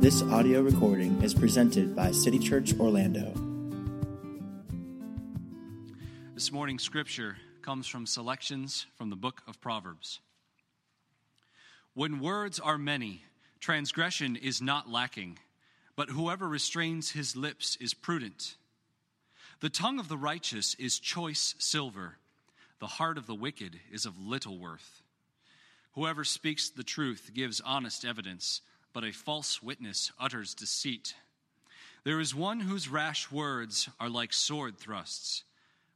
This audio recording is presented by City Church Orlando. This morning's scripture comes from selections from the book of Proverbs. When words are many, transgression is not lacking, but whoever restrains his lips is prudent. The tongue of the righteous is choice silver, the heart of the wicked is of little worth. Whoever speaks the truth gives honest evidence, but a false witness utters deceit. There is one whose rash words are like sword thrusts,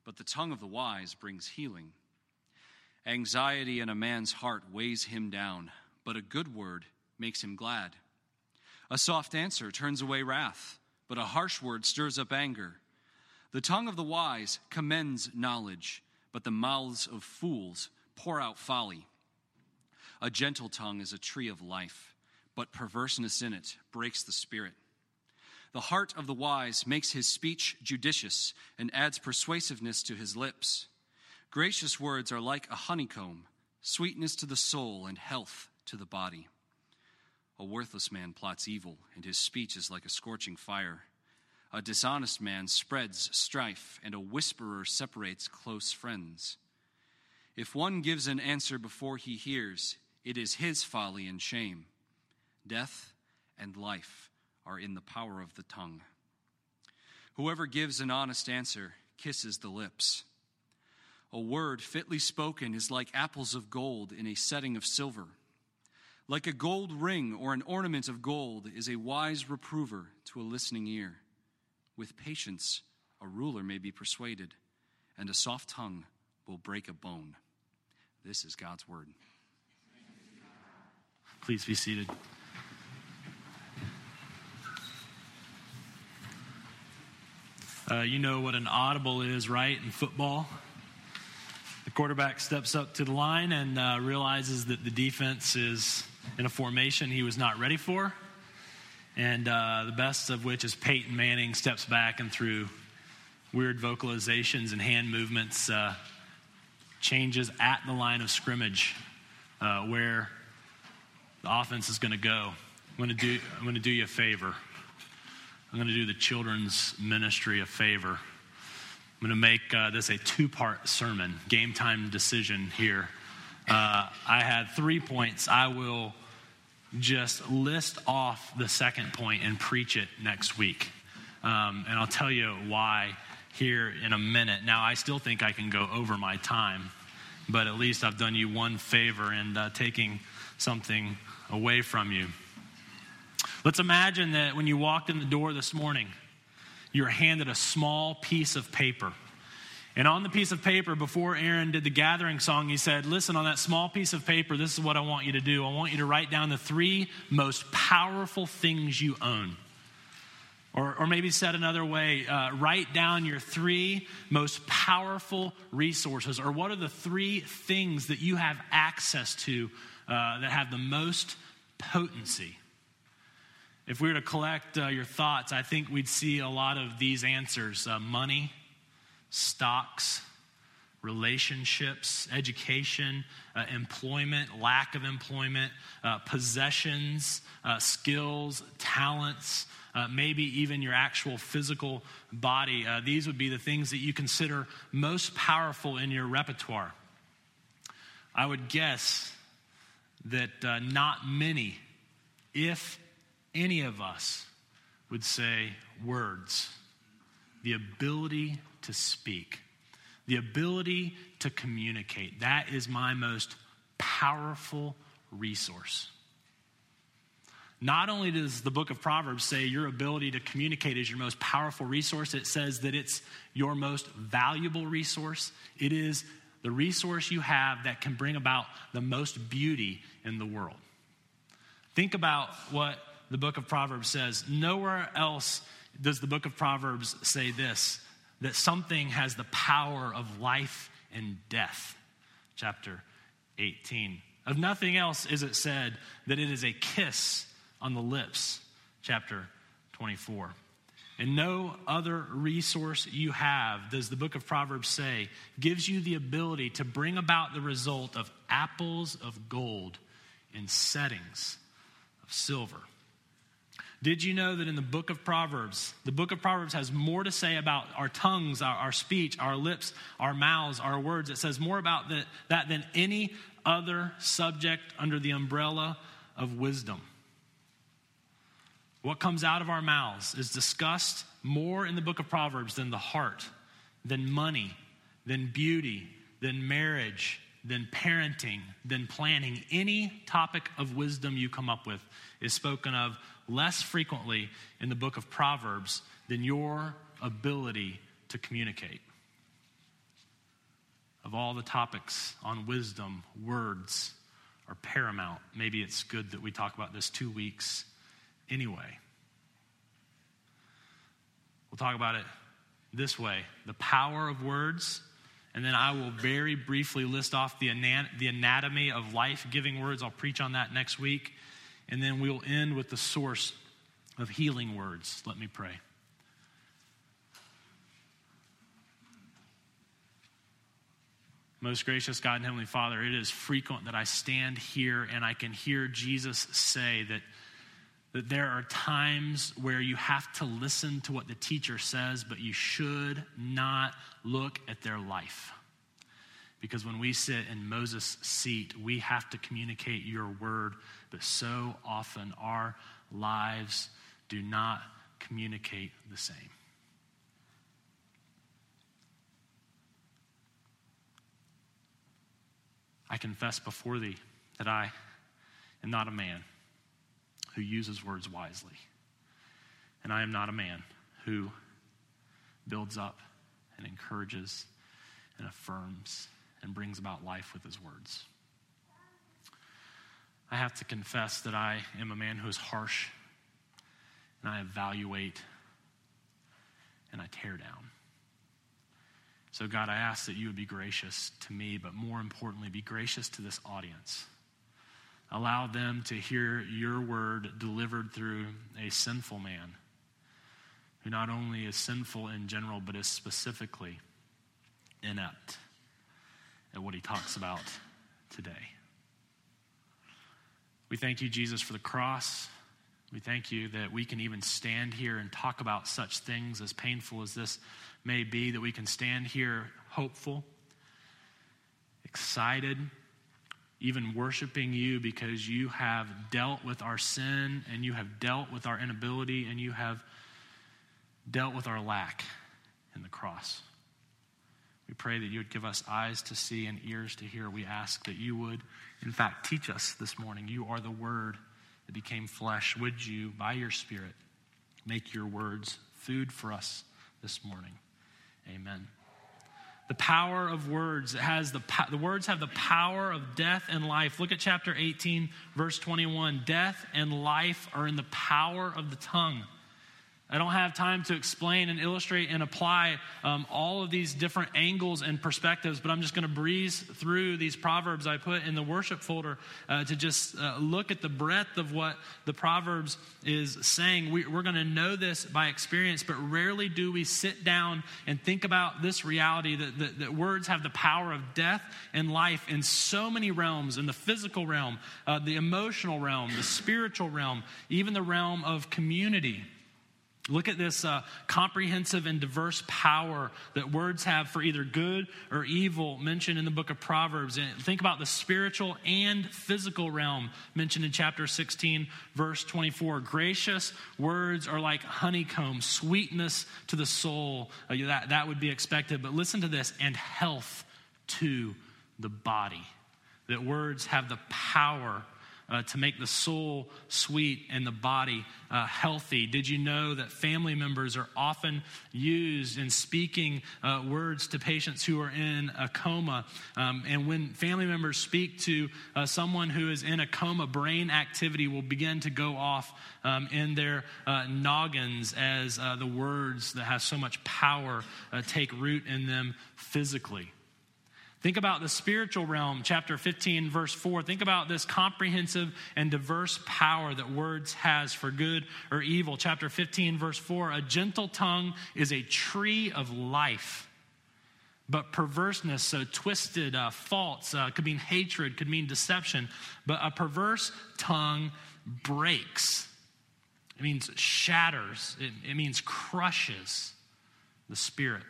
but the tongue of the wise brings healing. Anxiety in a man's heart weighs him down, but a good word makes him glad. A soft answer turns away wrath, but a harsh word stirs up anger. The tongue of the wise commends knowledge, but the mouths of fools pour out folly. A gentle tongue is a tree of life, but perverseness in it breaks the spirit. The heart of the wise makes his speech judicious and adds persuasiveness to his lips. Gracious words are like a honeycomb, sweetness to the soul and health to the body. A worthless man plots evil, and his speech is like a scorching fire. A dishonest man spreads strife, and a whisperer separates close friends. If one gives an answer before he hears, it is his folly and shame. Death and life are in the power of the tongue. Whoever gives an honest answer kisses the lips. A word fitly spoken is like apples of gold in a setting of silver. Like a gold ring or an ornament of gold is a wise reprover to a listening ear. With patience, a ruler may be persuaded, and a soft tongue will break a bone. This is God's word. Please be seated. Uh, you know what an audible is, right? In football, the quarterback steps up to the line and uh, realizes that the defense is in a formation he was not ready for. And uh, the best of which is Peyton Manning steps back and through weird vocalizations and hand movements uh, changes at the line of scrimmage uh, where the offense is going to go. I'm going to do, I'm going to do you a favor. I'm going to do the children's ministry a favor. I'm going to make uh, this a two part sermon, game time decision here. Uh, I had three points. I will just list off the second point and preach it next week. Um, and I'll tell you why here in a minute. Now, I still think I can go over my time, but at least I've done you one favor in uh, taking something away from you. Let's imagine that when you walked in the door this morning, you were handed a small piece of paper. And on the piece of paper, before Aaron did the gathering song, he said, Listen, on that small piece of paper, this is what I want you to do. I want you to write down the three most powerful things you own. Or, or maybe said another way, uh, write down your three most powerful resources, or what are the three things that you have access to uh, that have the most potency. If we were to collect uh, your thoughts, I think we'd see a lot of these answers uh, money, stocks, relationships, education, uh, employment, lack of employment, uh, possessions, uh, skills, talents, uh, maybe even your actual physical body. These would be the things that you consider most powerful in your repertoire. I would guess that not many, if any of us, would say words. The ability to speak, the ability to communicate. That is my most powerful resource. Not only does the book of Proverbs say your ability to communicate is your most powerful resource, it says that it's your most valuable resource. It is the resource you have that can bring about the most beauty in the world. Think about what the book of Proverbs says. Nowhere else does the book of Proverbs say this that something has the power of life and death. Chapter 18. Of nothing else is it said that it is a kiss on the lips. Chapter 24. And no other resource you have, does the book of Proverbs say, gives you the ability to bring about the result of apples of gold in settings of silver. Did you know that in the book of Proverbs, the book of Proverbs has more to say about our tongues, our, our speech, our lips, our mouths, our words? It says more about that, that than any other subject under the umbrella of wisdom. What comes out of our mouths is discussed more in the book of Proverbs than the heart, than money, than beauty, than marriage, than parenting, than planning. Any topic of wisdom you come up with is spoken of less frequently in the book of Proverbs than your ability to communicate. Of all the topics on wisdom, words are paramount. Maybe it's good that we talk about this two weeks anyway. We'll talk about it this way the power of words, and then I will very briefly list off the, anatomy of life giving words. I'll preach on that next week. And then we'll end with the source of healing words. Let me pray. Most gracious God and Heavenly Father, it is frequent that I stand here and I can hear Jesus say that, that there are times where you have to listen to what the teacher says, but you should not look at their life. Because when we sit in Moses' seat, we have to communicate your word but so often our lives do not communicate the same. I confess before thee that I am not a man who uses words wisely. And I am not a man who builds up and encourages and affirms and brings about life with his words. I have to confess that I am a man who is harsh, and I evaluate, and I tear down. So, God, I ask that you would be gracious to me, but more importantly, be gracious to this audience. Allow them to hear your word delivered through a sinful man who not only is sinful in general, but is specifically inept at what he talks about today. We thank you, Jesus, for the cross. We thank you that we can even stand here and talk about such things, as painful as this may be, that we can stand here hopeful, excited, even worshiping you because you have dealt with our sin and you have dealt with our inability and you have dealt with our lack in the cross. We pray that you would give us eyes to see and ears to hear. We ask that you would, in fact, teach us this morning. You are the Word that became flesh. Would you, by your Spirit, make your words food for us this morning? Amen. The power of words it has the the words have the power of death and life. Look at chapter 18 verse 21. Death and life are in the power of the tongue. I don't have time to explain and illustrate and apply um, all of these different angles and perspectives, but I'm just going to breeze through these proverbs I put in the worship folder uh, to just uh, look at the breadth of what the proverbs is saying. We, we're going to know this by experience, but rarely do we sit down and think about this reality that, that, that words have the power of death and life in so many realms in the physical realm, uh, the emotional realm, the spiritual realm, even the realm of community. Look at this uh, comprehensive and diverse power that words have for either good or evil mentioned in the book of Proverbs. And think about the spiritual and physical realm mentioned in chapter 16, verse 24. Gracious words are like honeycomb, sweetness to the soul. Uh, that, that would be expected. But listen to this and health to the body. That words have the power uh, to make the soul sweet and the body uh, healthy. Did you know that family members are often used in speaking uh, words to patients who are in a coma? Um, and when family members speak to uh, someone who is in a coma, brain activity will begin to go off um, in their uh, noggins as uh, the words that have so much power take root in them physically. Think about the spiritual realm, chapter 15, verse 4. Think about this comprehensive and diverse power that words has for good or evil. Chapter 15, verse 4. A gentle tongue is a tree of life, but perverseness, so twisted, uh, faults, uh, could mean hatred, could mean deception. But a perverse tongue breaks It means shatters, it, it means crushes the spirit.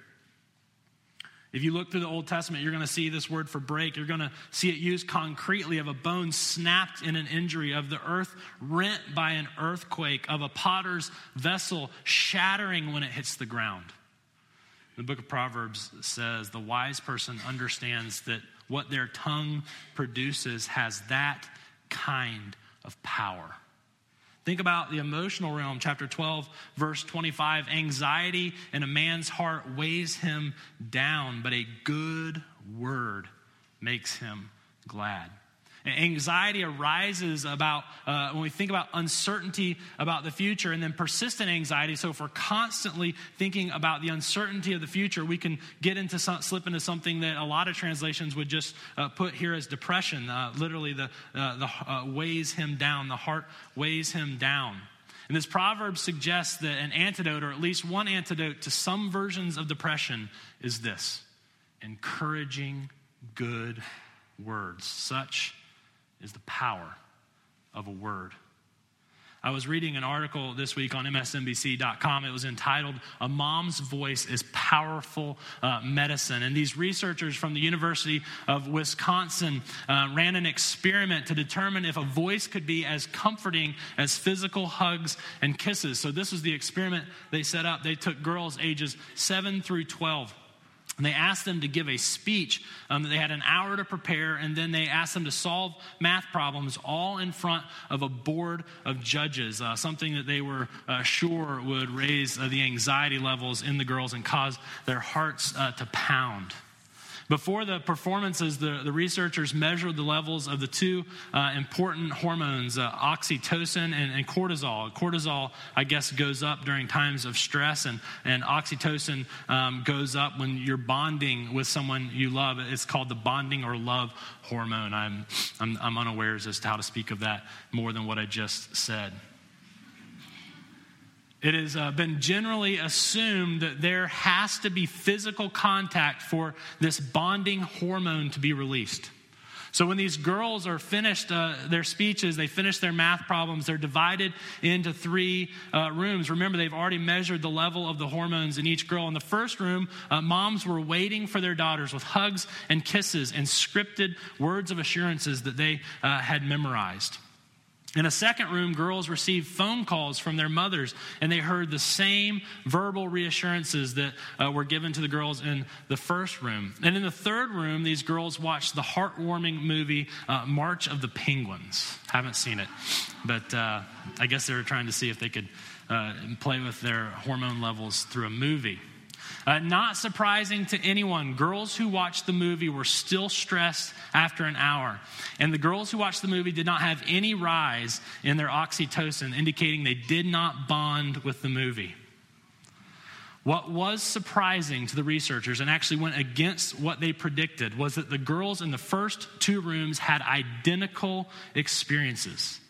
If you look through the Old Testament, you're going to see this word for break. You're going to see it used concretely of a bone snapped in an injury, of the earth rent by an earthquake, of a potter's vessel shattering when it hits the ground. The book of Proverbs says the wise person understands that what their tongue produces has that kind of power. Think about the emotional realm, chapter 12, verse 25. Anxiety in a man's heart weighs him down, but a good word makes him glad. Anxiety arises about uh, when we think about uncertainty about the future and then persistent anxiety. So, if we're constantly thinking about the uncertainty of the future, we can get into some, slip into something that a lot of translations would just uh, put here as depression. Uh, literally, the, uh, the uh, weighs him down, the heart weighs him down. And this proverb suggests that an antidote, or at least one antidote to some versions of depression, is this encouraging good words. Such is the power of a word. I was reading an article this week on MSNBC.com. It was entitled A Mom's Voice is Powerful uh, Medicine. And these researchers from the University of Wisconsin uh, ran an experiment to determine if a voice could be as comforting as physical hugs and kisses. So, this was the experiment they set up. They took girls ages 7 through 12 and they asked them to give a speech um, that they had an hour to prepare, and then they asked them to solve math problems all in front of a board of judges, uh, something that they were uh, sure would raise uh, the anxiety levels in the girls and cause their hearts uh, to pound. Before the performances, the, the researchers measured the levels of the two uh, important hormones, uh, oxytocin and, and, cortisol. Cortisol, I guess, goes up during times of stress, and, and oxytocin um, goes up when you're bonding with someone you love. It's called the bonding or love hormone. I'm, I'm, I'm unaware as to how to speak of that more than what I just said. It has uh, been generally assumed that there has to be physical contact for this bonding hormone to be released. So, when these girls are finished uh, their speeches, they finish their math problems, they're divided into three uh, rooms. Remember, they've already measured the level of the hormones in each girl. In the first room, uh, moms were waiting for their daughters with hugs and kisses and scripted words of assurances that they uh, had memorized. In a second room, girls received phone calls from their mothers, and they heard the same verbal reassurances that uh, were given to the girls in the first room. And in the third room, these girls watched the heartwarming movie uh, March of the Penguins. Haven't seen it, but uh, I guess they were trying to see if they could uh, play with their hormone levels through a movie. Uh, not surprising to anyone, girls who watched the movie were still stressed after an hour. And the girls who watched the movie did not have any rise in their oxytocin, indicating they did not bond with the movie. What was surprising to the researchers and actually went against what they predicted was that the girls in the first two rooms had identical experiences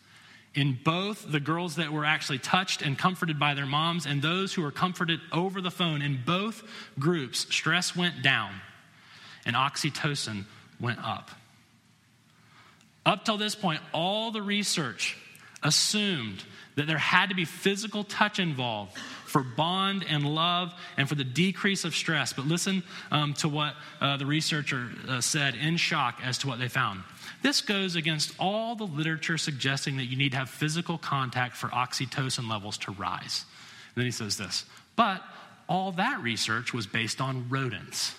in both the girls that were actually touched and comforted by their moms and those who were comforted over the phone, in both groups, stress went down and oxytocin went up. Up till this point, all the research assumed that there had to be physical touch involved for bond and love and for the decrease of stress. But listen um, to what uh, the researcher uh, said in shock as to what they found. This goes against all the literature suggesting that you need to have physical contact for oxytocin levels to rise. And then he says this, but all that research was based on rodents.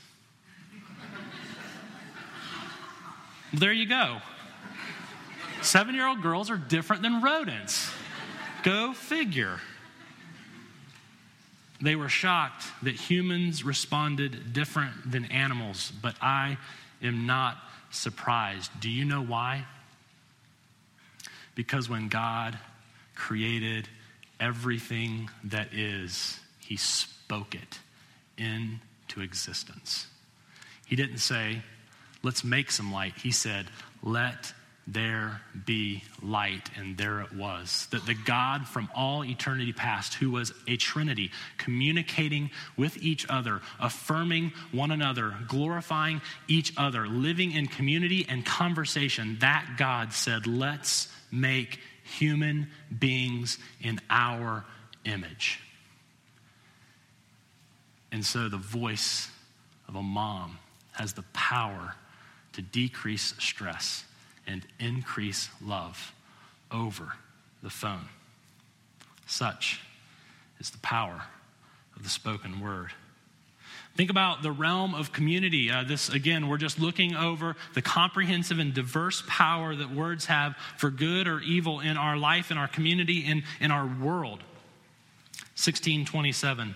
there you go. Seven year old girls are different than rodents. Go figure. They were shocked that humans responded different than animals, but I am not surprised. Do you know why? Because when God created everything that is, he spoke it into existence. He didn't say, let's make some light. He said, let there be light, and there it was. That the God from all eternity past, who was a Trinity, communicating with each other, affirming one another, glorifying each other, living in community and conversation, that God said, Let's make human beings in our image. And so the voice of a mom has the power to decrease stress and increase love over the phone. Such is the power of the spoken word. Think about the realm of community. Uh, this, again, we're just looking over the comprehensive and diverse power that words have for good or evil in our life, in our community, in, in our world. 1627.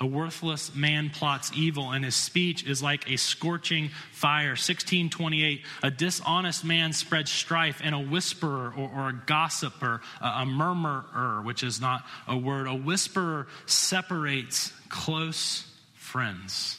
A worthless man plots evil, and his speech is like a scorching fire. 1628. A dishonest man spreads strife, and a whisperer or, or a gossiper, a, a murmurer, which is not a word, a whisperer separates close friends.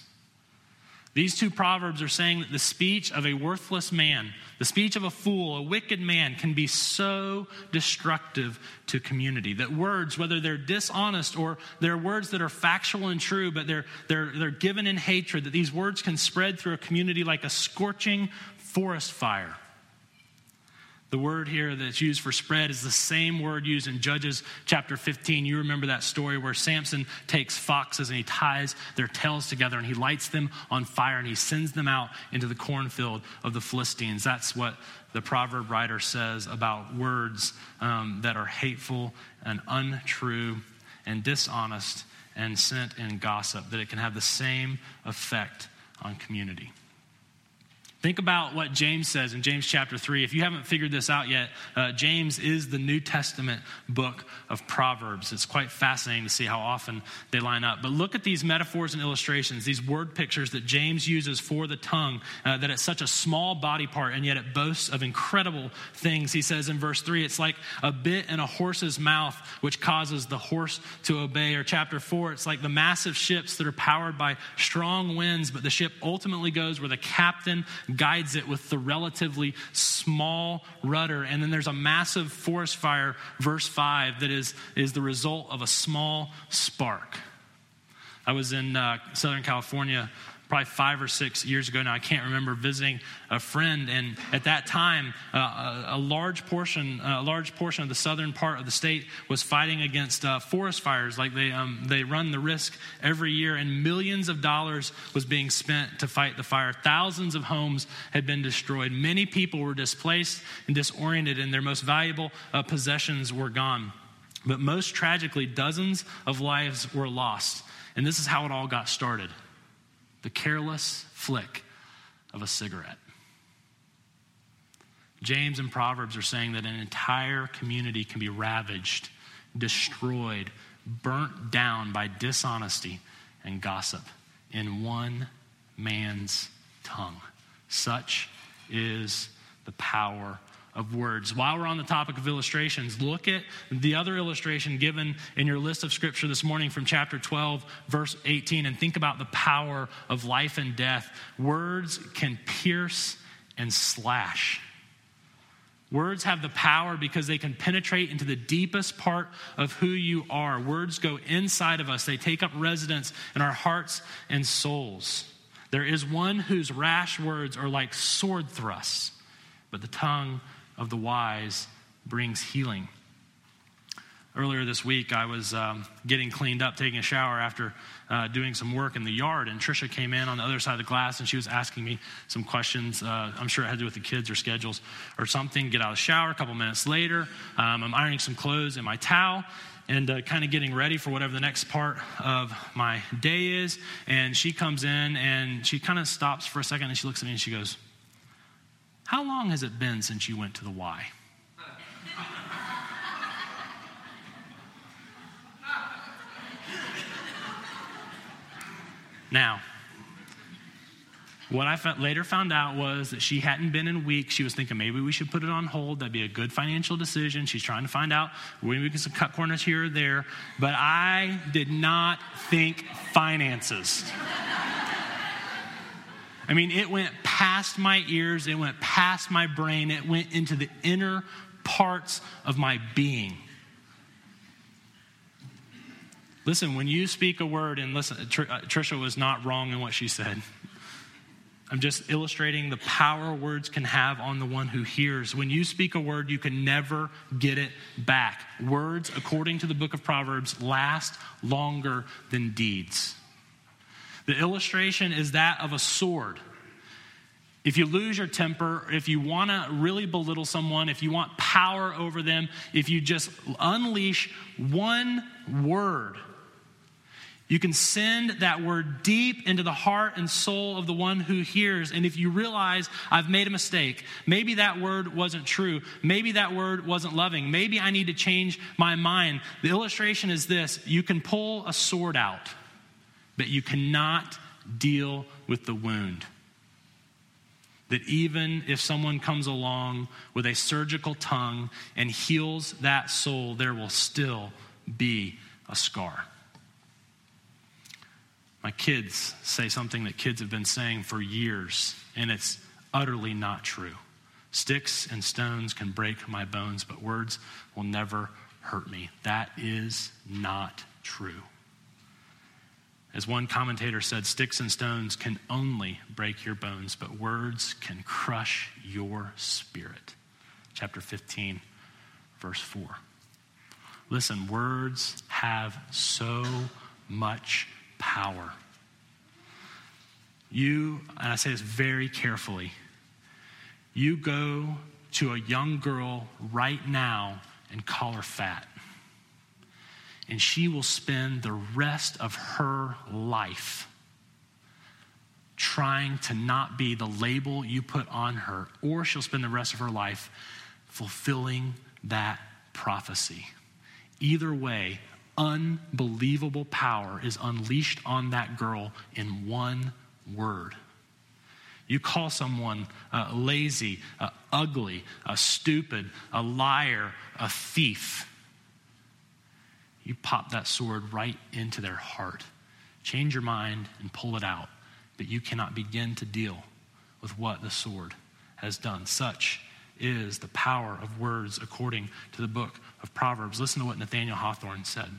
These two proverbs are saying that the speech of a worthless man, the speech of a fool, a wicked man, can be so destructive to community. That words, whether they're dishonest or they're words that are factual and true, but they're, they're, they're given in hatred, that these words can spread through a community like a scorching forest fire. The word here that's used for spread is the same word used in Judges chapter 15. You remember that story where Samson takes foxes and he ties their tails together and he lights them on fire and he sends them out into the cornfield of the Philistines. That's what the proverb writer says about words um, that are hateful and untrue and dishonest and sent in gossip, that it can have the same effect on community. Think about what James says in James chapter 3. If you haven't figured this out yet, uh, James is the New Testament book of Proverbs. It's quite fascinating to see how often they line up. But look at these metaphors and illustrations, these word pictures that James uses for the tongue, uh, that it's such a small body part and yet it boasts of incredible things. He says in verse 3, it's like a bit in a horse's mouth, which causes the horse to obey. Or chapter 4, it's like the massive ships that are powered by strong winds, but the ship ultimately goes where the captain guides it with the relatively small rudder. And then there's a massive forest fire, verse 5, that is, is the result of a small spark. I was in uh, Southern California probably five or six years ago now. I can't remember visiting a friend, and at that time, uh, a, large portion, a large portion of the southern part of the state was fighting against uh, forest fires. Like they, um, they run the risk every year, and millions of dollars was being spent to fight the fire. Thousands of homes had been destroyed. Many people were displaced and disoriented, and their most valuable uh, possessions were gone. But most tragically, dozens of lives were lost. And this is how it all got started the careless flick of a cigarette. James and Proverbs are saying that an entire community can be ravaged, destroyed, burnt down by dishonesty and gossip in one man's tongue. Such is the power of words. While we're on the topic of illustrations, look at the other illustration given in your list of scripture this morning from chapter 12, verse 18, and think about the power of life and death. Words can pierce and slash. Words have the power because they can penetrate into the deepest part of who you are. Words go inside of us, they take up residence in our hearts and souls. There is one whose rash words are like sword thrusts, but the tongue of the wise brings healing. Earlier this week, I was um, getting cleaned up, taking a shower after uh, doing some work in the yard, and Trisha came in on the other side of the glass and she was asking me some questions. Uh, I'm sure it had to do with the kids or schedules or something. Get out of the shower. A couple minutes later, um, I'm ironing some clothes in my towel and uh, kind of getting ready for whatever the next part of my day is. And she comes in and she kind of stops for a second and she looks at me and she goes, how long has it been since you went to the Y? Now, what I later found out was that she hadn't been in weeks. She was thinking maybe we should put it on hold. That'd be a good financial decision. She's trying to find out when we can cut corners here or there. But I did not think finances. I mean, it went past my ears, it went past my brain, it went into the inner parts of my being. Listen, when you speak a word, and listen, uh, Trisha was not wrong in what she said. I'm just illustrating the power words can have on the one who hears. When you speak a word, you can never get it back. Words, according to the book of Proverbs, last longer than deeds. The illustration is that of a sword. If you lose your temper, if you want to really belittle someone, if you want power over them, if you just unleash one word, you can send that word deep into the heart and soul of the one who hears. And if you realize I've made a mistake, maybe that word wasn't true, maybe that word wasn't loving, maybe I need to change my mind. The illustration is this you can pull a sword out, but you cannot deal with the wound. That even if someone comes along with a surgical tongue and heals that soul, there will still be a scar. My kids say something that kids have been saying for years, and it's utterly not true. Sticks and stones can break my bones, but words will never hurt me. That is not true. As one commentator said, sticks and stones can only break your bones, but words can crush your spirit. Chapter 15, verse 4. Listen, words have so much power. You, and I say this very carefully, you go to a young girl right now and call her fat. And she will spend the rest of her life trying to not be the label you put on her, or she'll spend the rest of her life fulfilling that prophecy. Either way, unbelievable power is unleashed on that girl in one word. You call someone uh, lazy, uh, ugly, uh, stupid, a liar, a thief. You pop that sword right into their heart. Change your mind and pull it out. But you cannot begin to deal with what the sword has done. Such is the power of words according to the book of Proverbs. Listen to what Nathaniel Hawthorne said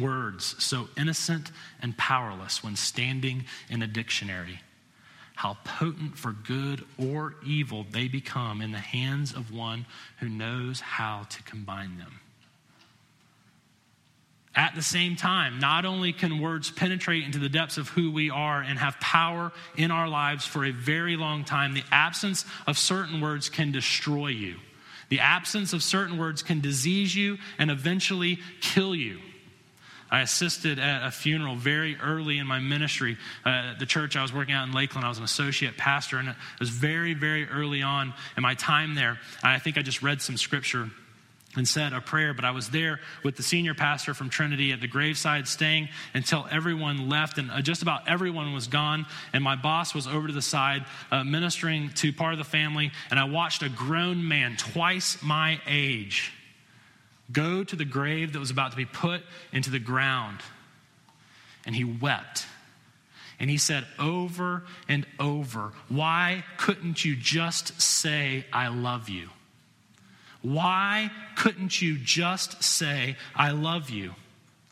words so innocent and powerless when standing in a dictionary, how potent for good or evil they become in the hands of one who knows how to combine them. At the same time, not only can words penetrate into the depths of who we are and have power in our lives for a very long time, the absence of certain words can destroy you. The absence of certain words can disease you and eventually kill you. I assisted at a funeral very early in my ministry. Uh, the church I was working out in Lakeland, I was an associate pastor, and it was very, very early on in my time there. I think I just read some scripture and said a prayer, but I was there with the senior pastor from Trinity at the graveside, staying until everyone left, and uh, just about everyone was gone. And my boss was over to the side uh, ministering to part of the family, and I watched a grown man, twice my age, Go to the grave that was about to be put into the ground. And he wept. And he said over and over, Why couldn't you just say, I love you? Why couldn't you just say, I love you?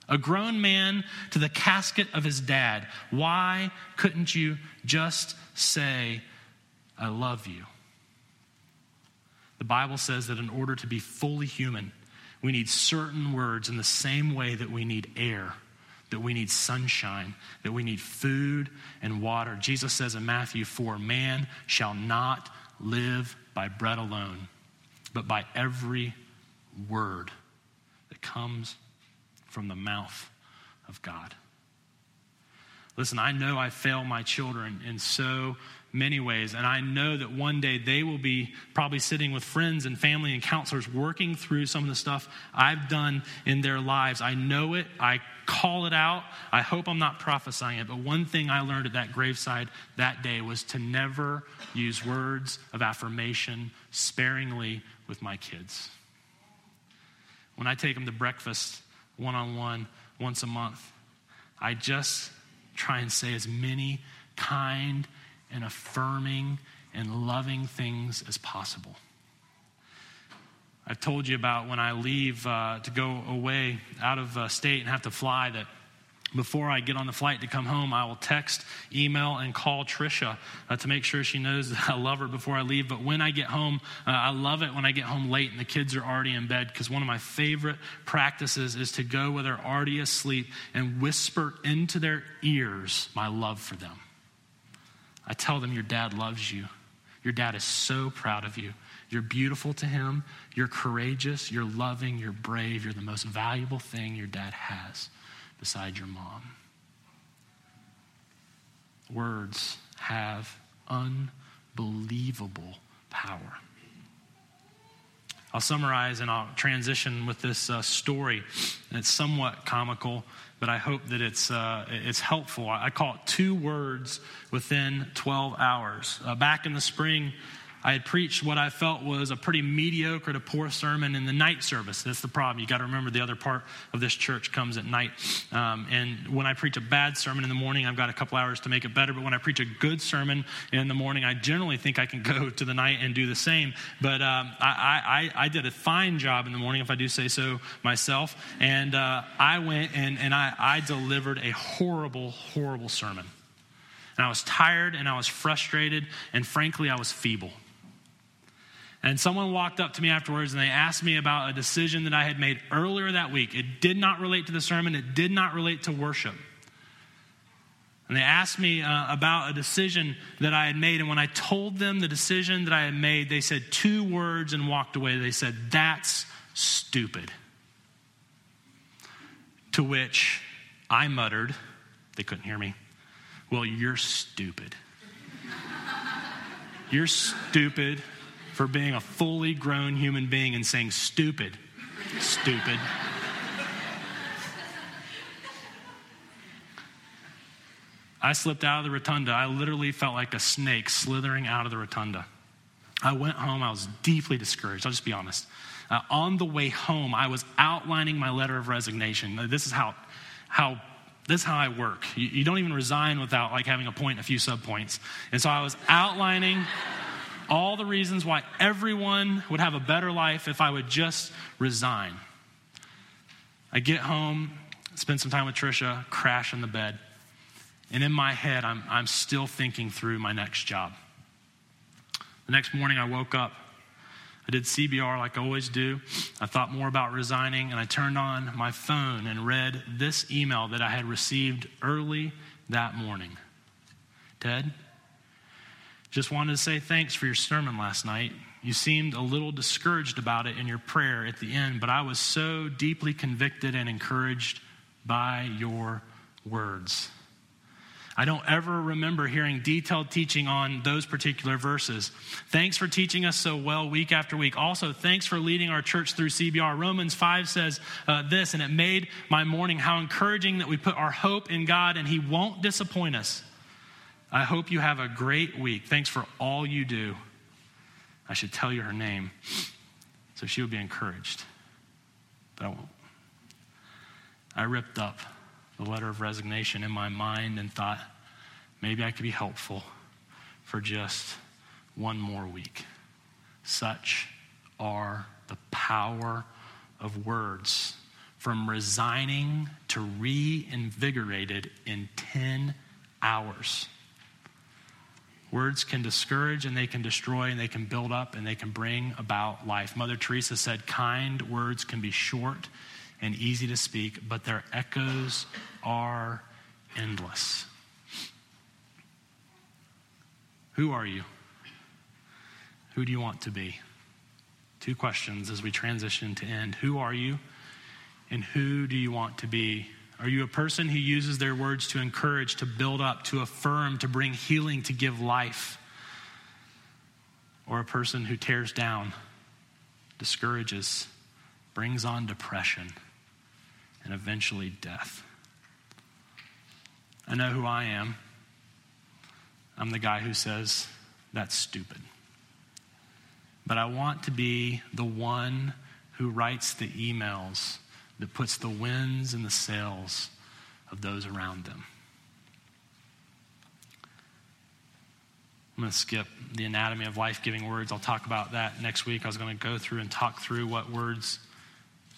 A grown man to the casket of his dad. Why couldn't you just say, I love you? The Bible says that in order to be fully human, we need certain words in the same way that we need air, that we need sunshine, that we need food and water. Jesus says in Matthew 4 Man shall not live by bread alone, but by every word that comes from the mouth of God. Listen, I know I fail my children in so many ways. And I know that one day they will be probably sitting with friends and family and counselors working through some of the stuff I've done in their lives. I know it. I call it out. I hope I'm not prophesying it. But one thing I learned at that graveside that day was to never use words of affirmation sparingly with my kids. When I take them to breakfast one on one once a month, I just try and say as many kind and affirming and loving things as possible. I've told you about when I leave uh, to go away out of uh, state and have to fly that before I get on the flight to come home, I will text, email, and call Trisha uh, to make sure she knows that I love her before I leave. But when I get home, uh, I love it when I get home late and the kids are already in bed because one of my favorite practices is to go where they're already asleep and whisper into their ears my love for them. I tell them, Your dad loves you. Your dad is so proud of you. You're beautiful to him. You're courageous. You're loving. You're brave. You're the most valuable thing your dad has beside your mom. Words have unbelievable power. I'll summarize and I'll transition with this uh, story. It's somewhat comical, but I hope that it's, uh, it's helpful. I call it two words within 12 hours. Uh, back in the spring, I had preached what I felt was a pretty mediocre to poor sermon in the night service. That's the problem. You got to remember the other part of this church comes at night. Um, and when I preach a bad sermon in the morning, I've got a couple hours to make it better. But when I preach a good sermon in the morning, I generally think I can go to the night and do the same. But um, I, I, I, did a fine job in the morning, if I do say so myself. And uh, I went and, and I, I delivered a horrible, horrible sermon. And I was tired and I was frustrated, and frankly, I was feeble. And someone walked up to me afterwards and they asked me about a decision that I had made earlier that week. It did not relate to the sermon, it did not relate to worship. And they asked me uh, about a decision that I had made. And when I told them the decision that I had made, they said two words and walked away. They said, That's stupid. To which I muttered, they couldn't hear me, Well, you're stupid. you're stupid for being a fully grown human being and saying stupid. stupid. I slipped out of the rotunda. I literally felt like a snake slithering out of the rotunda. I went home. I was deeply discouraged. I'll just be honest. Uh, on the way home, I was outlining my letter of resignation. This is how, how this is how I work. You, you don't even resign without like having a point and a few subpoints. And so I was outlining all the reasons why everyone would have a better life if I would just resign. I get home, spend some time with Trisha, crash in the bed. And in my head, I'm, I'm still thinking through my next job. The next morning, I woke up. I did CBR like I always do. I thought more about resigning, and I turned on my phone and read this email that I had received early that morning Ted, just wanted to say thanks for your sermon last night. You seemed a little discouraged about it in your prayer at the end, but I was so deeply convicted and encouraged by your words. I don't ever remember hearing detailed teaching on those particular verses. Thanks for teaching us so well week after week. Also, thanks for leading our church through CBR. Romans 5 says uh, this, and it made my morning how encouraging that we put our hope in God and He won't disappoint us. I hope you have a great week. Thanks for all you do. I should tell you her name so she would be encouraged, but I won't. I ripped up the letter of resignation in my mind and thought maybe I could be helpful for just one more week. Such are the power of words from resigning to reinvigorated in 10 hours. Words can discourage and they can destroy and they can build up and they can bring about life. Mother Teresa said, Kind words can be short and easy to speak, but their echoes are endless. Who are you? Who do you want to be? Two questions as we transition to end. Who are you? And who do you want to be are you a person who uses their words to encourage, to build up, to affirm, to bring healing, to give life? Or a person who tears down, discourages, brings on depression, and eventually death? I know who I am. I'm the guy who says, that's stupid. But I want to be the one who writes the emails that puts the winds in the sails of those around them. I'm going to skip the anatomy of life giving words. I'll talk about that next week. I was going to go through and talk through what words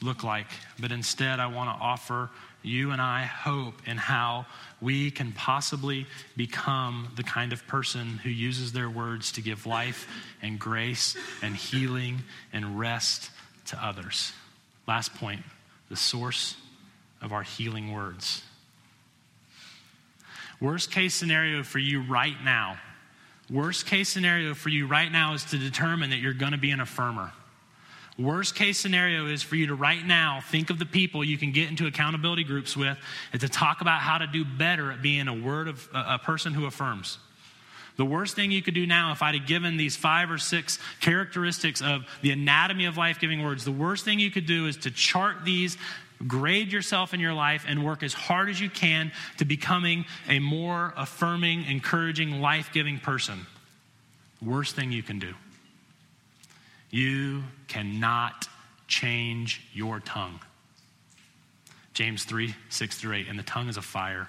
look like, but instead I want to offer you and I hope in how we can possibly become the kind of person who uses their words to give life and grace and healing and rest to others. Last point the source of our healing words. Worst case scenario for you right now, worst case scenario for you right now is to determine that you're going to be an affirmer. Worst case scenario is for you to right now think of the people you can get into accountability groups with and to talk about how to do better at being a word of a person who affirms. The worst thing you could do now, if I'd have given these five or six characteristics of the anatomy of life giving words, the worst thing you could do is to chart these, grade yourself in your life, and work as hard as you can to becoming a more affirming, encouraging, life giving person. Worst thing you can do. You cannot change your tongue. James 3 6 through 8. And the tongue is a fire,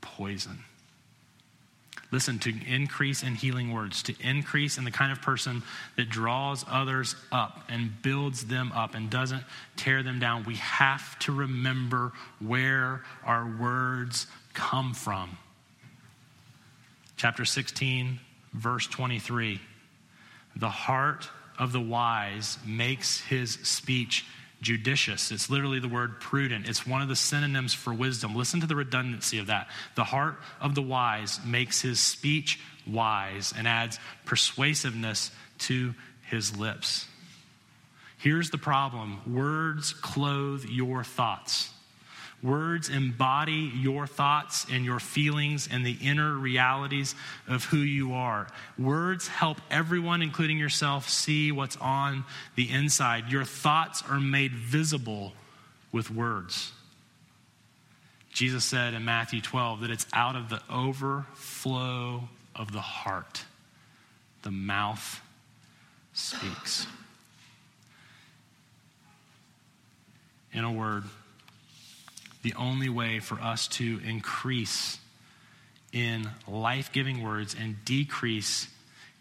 poison. Listen, to increase in healing words, to increase in the kind of person that draws others up and builds them up and doesn't tear them down, we have to remember where our words come from. Chapter 16, verse 23. The heart of the wise makes his speech judicious. It's literally the word prudent. It's one of the synonyms for wisdom. Listen to the redundancy of that. The heart of the wise makes his speech wise and adds persuasiveness to his lips. Here's the problem words clothe your thoughts. Words embody your thoughts and your feelings and the inner realities of who you are. Words help everyone, including yourself, see what's on the inside. Your thoughts are made visible with words. Jesus said in Matthew 12 that it's out of the overflow of the heart the mouth speaks. In a word, the only way for us to increase in life giving words and decrease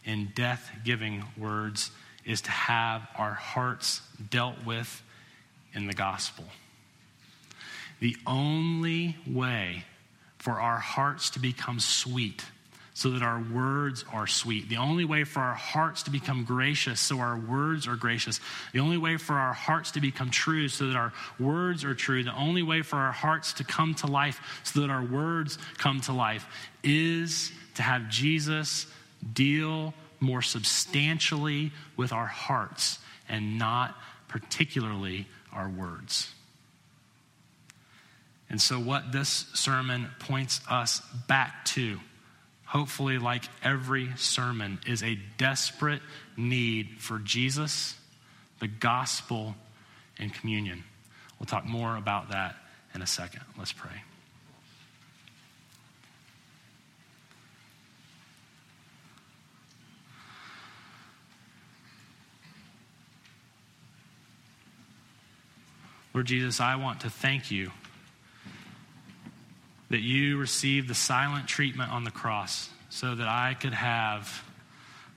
in death giving words is to have our hearts dealt with in the gospel. The only way for our hearts to become sweet so that our words are sweet. The only way for our hearts to become gracious so our words are gracious. The only way for our hearts to become true so that our words are true. The only way for our hearts to come to life so that our words come to life is to have Jesus deal more substantially with our hearts and not particularly our words. And so, what this sermon points us back to hopefully, like every sermon, is a desperate need for Jesus, the gospel, and communion. We'll talk more about that in a second. Let's pray. Lord Jesus, I want to thank you that you received the silent treatment on the cross so that I could have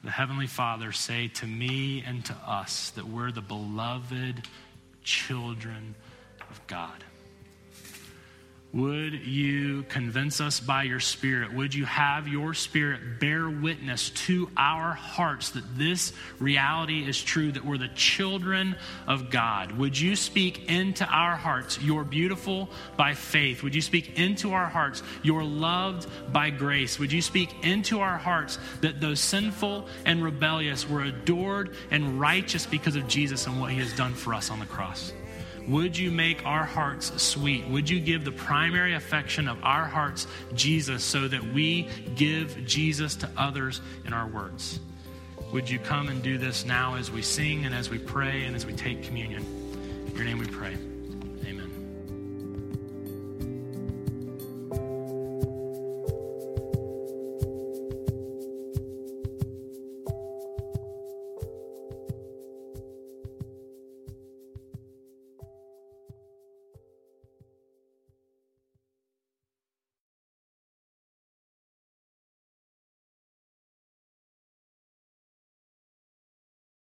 the Heavenly Father say to me and to us that we're the beloved children of God. Would you convince us by your Spirit? Would you have your Spirit bear witness to our hearts that this reality is true, that we're the children of God? Would you speak into our hearts, you're beautiful by faith? Would you speak into our hearts, you're loved by grace? Would you speak into our hearts that those sinful and rebellious were adored and righteous because of Jesus and what he has done for us on the cross? Would you make our hearts sweet? Would you give the primary affection of our hearts Jesus so that we give Jesus to others in our words? Would you come and do this now as we sing and as we pray and as we take communion? In your name we pray.